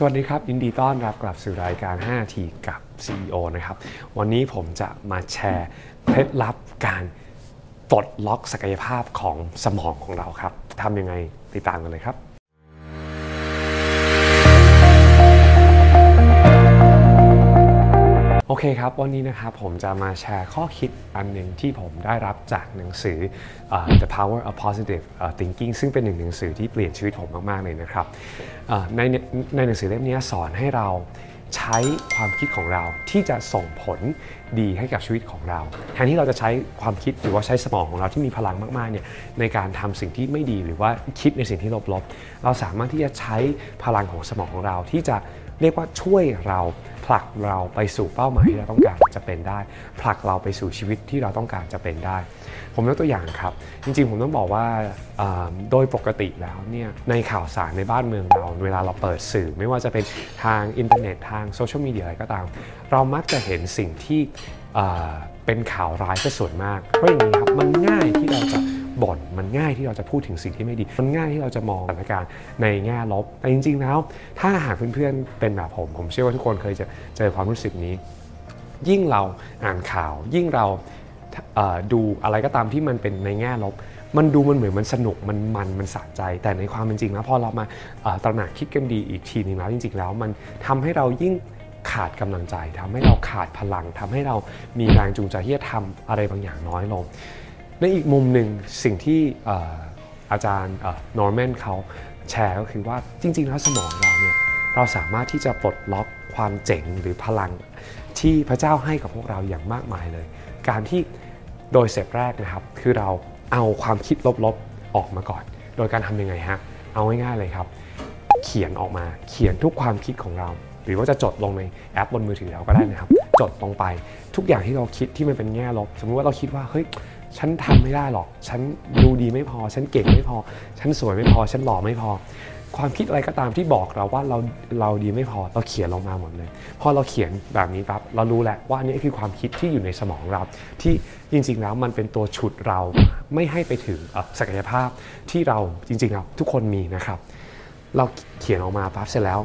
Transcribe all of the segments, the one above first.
สวัสดีครับ ยินดีต้อนรับกลับสู่รายการ 5 ทีกับ CEO นะครับ วันนี้ผมจะมาแชร์เคล็ดลับการปลดล็อกศักยภาพของสมองของเราครับทำยังไงติดตามกันเลยครับ เคครับ วันนี้นะครับผมจะมาแชร์ข้อคิดอันหนึ่งที่ผมได้รับจากหนังสือ uh, The Power of Positive Thinking ซึ่งเป็นหนึ่งหนังสือที่เปลี่ยนชีวิตผมมาก ๆ เลยนะครับ uh, ในในหนังสือเล่มนี้สอนให้เราใช้ความคิดของเราที่จะส่งผลดีให้กับชีวิตของเราแทนที่เราจะใช้ความคิดหรือว่าใช้สมองของเราที่มีพลังมากๆเนี่ยในการทำสิ่งที่ไม่ดีหรือว่าคิดในสิ่งที่ลบๆ เราสามารถที่จะใช้พลังของสมองของเราที่จะ เรียกว่าช่วยเราผลักเราไปสู่เป้าหมายที่เราต้องการจะเป็นได้ ผลักเราไปสู่ชีวิตที่เราต้องการจะเป็นได้ ผมยกตัวอย่างครับ จริงๆ ผมต้องบอกว่าโดยปกติแล้วเนี่ยในข่าวสารในบ้านเมืองเรา เวลาเราเปิดสื่อ ไม่ว่าจะเป็นทางอินเทอร์เน็ตทางโซเชียลมีเดียอะไรก็ตาม เรามักจะเห็นสิ่งที่เป็นข่าวร้ายซะส่วนมาก เพราะอย่างนี้ครับมันง่ายที่เราจะ บ่นมันง่ายที่เราจะพูดถึงสิ่งที่ไม่ดี มันง่ายที่เราจะมองสถานการณ์ในแง่ลบ แต่จริง ๆ แล้ว ถ้าหากเพื่อนๆเป็นแบบผม ผมเชื่อว่าทุกคนเคยจะเจอความรู้สึกนี้ ยิ่งเราอ่านข่าว ยิ่งเราดูอะไรก็ตามที่มันเป็นในแง่ลบ มันดูมันเหมือนมันสนุกมันมันมันสะใจ แต่ในความเป็นจริงแล้วพอเรามาตระหนักคิดกันดีอีกทีนึงแล้วจริง ๆ แล้วมันทำให้เรายิ่งขาดกำลังใจทำให้เราขาดพลังทำให้เรามีแรงจูงใจที่จะทำอะไรบางอย่างน้อยลง ในอีกมุมหนึ่งสิ่งที่อาจารย์นอร์แมนเขาแชร์ก็คือว่าจริง ๆ แล้วสมองเราเนี่ยเราสามารถที่จะปลดล็อกความเจ๋งหรือพลังที่พระเจ้าให้กับพวกเราอย่างมากมายเลย การที่โดยเสร็จแรกนะครับ คือเราเอาความคิดลบๆออกมาก่อน โดยการทำยังไงฮะเอาง่ายๆเลยครับ เขียนออกมาเขียนทุกความคิดของเรา หรือว่าจะจดลงในแอปบนมือถือเราก็ได้นะครับ จดลงไปทุกอย่างที่เราคิดที่มันเป็นแง่ลบ สมมติว่าเราคิดว่าเฮ้ย ฉันทำไม่ได้หรอก ฉันดูดีไม่พอ ฉันเก่งไม่พอ ฉันสวยไม่พอ ฉันหล่อไม่พอ ความคิดอะไรก็ตามที่บอกเราว่าเราเราดีไม่พอ เราเขียนลงมาหมดเลย พอเราเขียนแบบนี้ปั๊บเรารู้แหละว่านี่คือความคิดที่อยู่ในสมองเรา ที่จริงๆแล้วมันเป็นตัวฉุดเราไม่ให้ไปถึงศักยภาพที่เราจริงๆแล้วทุกคนมีนะครับ เราเขียนออกมาปั๊บเสร็จแล้ว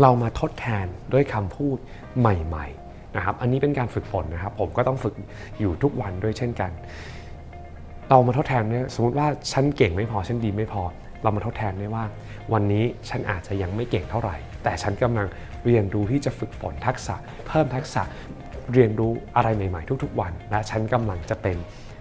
เรามาทดแทนด้วยคำพูดใหม่ ๆ นะครับอันนี้เป็นการฝึกฝนนะครับ ผมก็ต้องฝึกอยู่ทุกวันด้วยเช่นกัน เรามาทดแทนเนี่ยสมมติว่าฉันเก่งไม่พอฉันดีไม่พอ เรามาทดแทนได้ว่า วันนี้ฉันอาจจะยังไม่เก่งเท่าไหร่ แต่ฉันกำลังเรียนรู้ที่จะฝึกฝนทักษะ เพิ่มทักษะเรียนรู้อะไรใหม่ ๆ ทุก ๆ วัน และฉันกำลังจะเป็น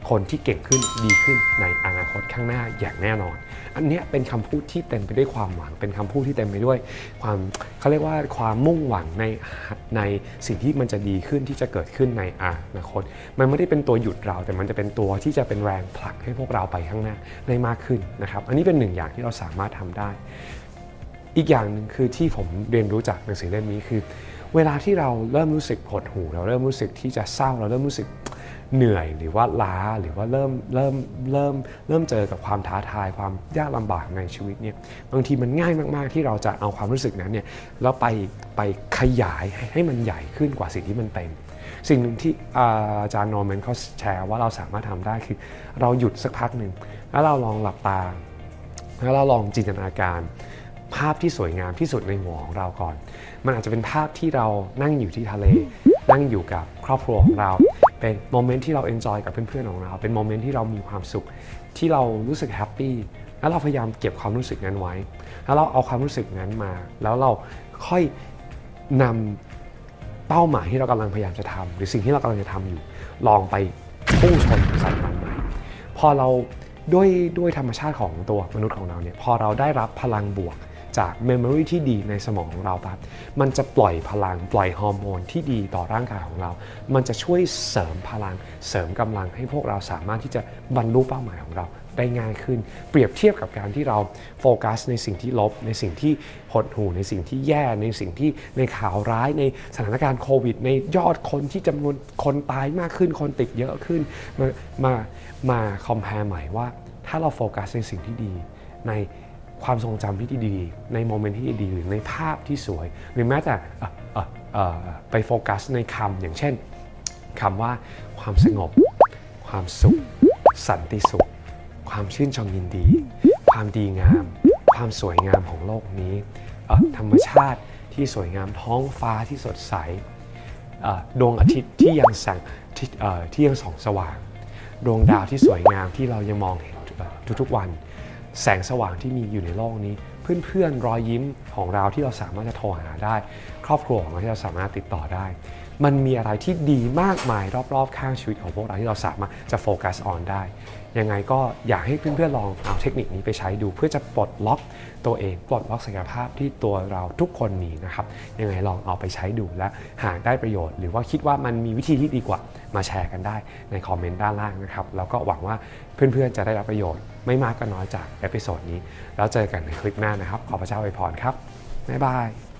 คนที่เก่งขึ้นดีขึ้นในอนาคตข้างหน้าอย่างแน่นอน อันนี้เป็นคำพูดที่เต็มไปด้วยความหวัง เป็นคำพูดที่เต็มไปด้วยความเขาเรียกว่าความมุ่งหวังในในสิ่งที่มันจะดีขึ้นที่จะเกิดขึ้นในอนาคต มันไม่ได้เป็นตัวหยุดเรา แต่มันจะเป็นตัวที่จะเป็นแรงผลักให้พวกเราไปข้างหน้าได้มากขึ้นนะครับ อันนี้เป็นหนึ่งอย่างที่เราสามารถทำได้ อีกอย่างหนึ่งคือที่ผมเรียนรู้จากหนังสือเล่มนี้คือ เวลาที่เราเริ่มรู้สึกหดหู่เราเริ่มรู้สึกที่จะเศร้าเราเริ่มรู้สึก เหนื่อยหรือว่าล้าหรือว่าเริ่มเริ่มเริ่มเริ่มเจอกับความท้าทายความยากลำบากในชีวิตเนี่ยบางทีมันง่ายมาก ๆ ที่เราจะเอาความรู้สึกนั้นเนี่ยแล้วไปไปขยายให้มันใหญ่ขึ้นกว่าสิ่งที่มันเป็น สิ่งหนึ่งที่อาจารย์นอร์แมนเขาแชร์ว่าเราสามารถทำได้คือ เราหยุดสักพักหนึ่งแล้วเราลองหลับตาแล้วเราลองจินตนาการภาพที่สวยงามที่สุดในหัวของเราก่อน มันอาจจะเป็นภาพที่เรานั่งอยู่ที่ทะเล นั่งอยู่กับครอบครัวของเรา เป็น moment ที่เรา enjoy กับเพื่อนๆของเรา เป็น moment ที่เรามีความสุข ที่เรารู้สึก happy แล้วเราพยายามเก็บความรู้สึกนั้นไว้ แล้วเราเอาความรู้สึกนั้นมา แล้วเราค่อยนำเป้าหมายที่เรากำลังพยายามจะทำหรือสิ่งที่เรากำลังจะทำอยู่ ลองไปพุ่งชนใส่มันใหม่พอเราด้วยด้วยธรรมชาติของตัวมนุษย์ของเราเนี่ยพอเราได้รับพลังบวก จาก memory ที่ดีในสมองของเราปั๊บมันจะปล่อยพลังปล่อยฮอร์โมนที่ดีต่อร่างกายของเรา มันจะช่วยเสริมพลังเสริมกำลังให้พวกเราสามารถที่จะบรรลุเป้าหมายของเราได้ง่ายขึ้น เปรียบเทียบกับการที่เราโฟกัสในสิ่งที่ลบ ในสิ่งที่หดหู่ในสิ่งที่แย่ในสิ่งที่ในข่าวร้ายในสถานการณ์โควิด ในยอดคนที่จำนวนคนตายมากขึ้น คนติดเยอะขึ้น มามามา compare ใหม่ว่า ถ้าเราโฟกัสในสิ่งที่ดีใน ความทรงจำที่ดีใน moment ที่ดีหรือในภาพที่สวย หรือแม้แต่ไปโฟกัสในคำอย่างเช่นคำว่าความสงบ ความสุข สันติสุข ความชื่นชมยินดี ความดีงาม ความสวยงามของโลกนี้ธรรมชาติที่สวยงามท้องฟ้าที่สดใสดวงอาทิตย์ที่ยังแสงที่อ่อที่ยังส่องสว่าง ดวงดาวที่สวยงามที่เรายังมองเห็นทุกๆวัน แสงสว่างที่มีอยู่ในโลกนี้ เพื่อนๆรอยยิ้มของเราที่เราสามารถจะโทรหาได้ ครอบครัวของเราที่เราสามารถติดต่อได้ มันมีอะไรที่ดีมากมายรอบๆ ข้างชีวิตของพวกเราที่เราสามารถจะโฟกัสออนได้ยังไงก็อยากให้เพื่อนๆลองเอาเทคนิคนี้ไปใช้ดู เพื่อจะปลดล็อกตัวเองปลดล็อกศักยภาพที่ตัวเราทุกคนมีนะครับยังไงลองเอาไปใช้ดูและหากได้ประโยชน์ หรือว่าคิดว่ามันมีวิธีที่ดีกว่า มาแชร์กันได้ในคอมเมนต์ด้านล่างนะครับ แล้วก็หวังว่าเพื่อนๆ จะได้รับประโยชน์ไม่มากก็น้อยจาก episode นี้ แล้วเจอกันในคลิปหน้านะครับ ขอพระเจ้าอวยพรครับ บ๊ายบาย